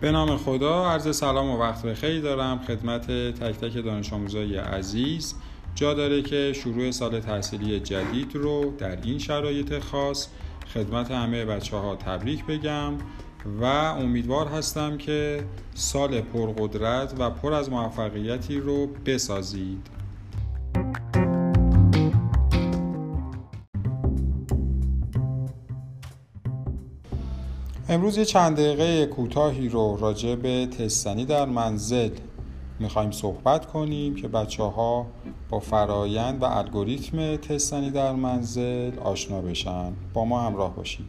به نام خدا عرض سلام و وقت بخیر دارم خدمت تک تک دانش آموزای عزیز. جا داره که شروع سال تحصیلی جدید رو در این شرایط خاص خدمت همه بچه ها تبریک بگم و امیدوار هستم که سال پرقدرت و پر از موفقیتی رو بسازید. امروز یه چند دقیقه کوتاهی رو راجع به تستنی در منزل می‌خوایم صحبت کنیم که بچه ها با فرایند و الگوریتم تستنی در منزل آشنا بشن. با ما همراه باشید.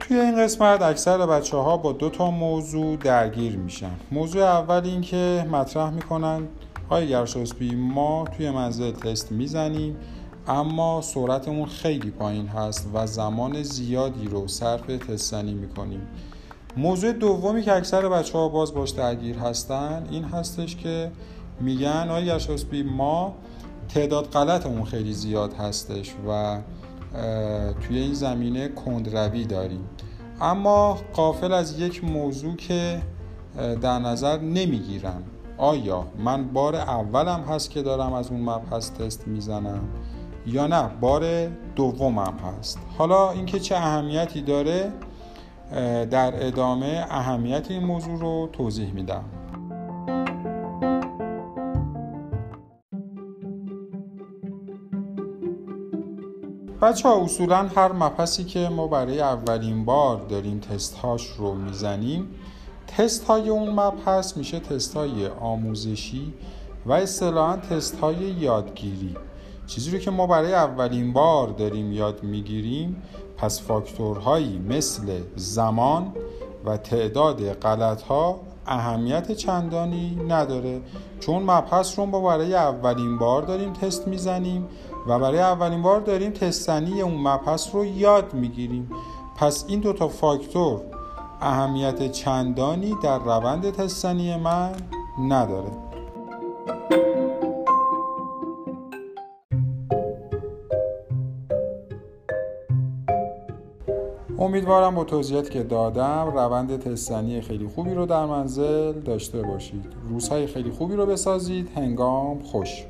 توی این قسمت اکثر بچه ها با دو تا موضوع درگیر میشن. موضوع اول این که مطرح می‌کنن آقای گرشاسبی ما توی منزل تست می‌زنیم اما سرعتمون خیلی پایین هست و زمان زیادی رو صرف تستنی می‌کنیم. موضوع دومی که اکثر بچه ها باز باش درگیر هستن این هستش که میگن آقای گرشاسبی ما تعداد غلطمون خیلی زیاد هستش و توی این زمینه کندروی داریم. اما قافل از یک موضوع که در نظر نمی‌گیرم. آیا من بار اولم هست که دارم از اون مبحث تست می‌زنم یا نه؟ بار دومم هست. حالا اینکه چه اهمیتی داره در ادامه اهمیت این موضوع رو توضیح میدم. بچه ها اصولا هر مبحثی که ما برای اولین بار داریم تست هاش رو می‌زنیم تست های اون مبحث میشه تست های آموزشی و اصطلاحا تست های یادگیری. چیزی رو که ما برای اولین بار داریم یاد می‌گیریم پس فاکتورهایی مثل زمان و تعداد غلط ها اهمیت چندانی نداره. چون مبحث رو ما برای اولین بار داریم تست می‌زنیم و برای اولین بار داریم تستنی اون مبحث رو یاد می‌گیریم. پس این دوتا فاکتور اهمیت چندانی در روند تستنی من نداره. امیدوارم با توضیحاتی که دادم روند تستنی خیلی خوبی رو در منزل داشته باشید. روزهای خیلی خوبی رو بسازید. هنگام خوش.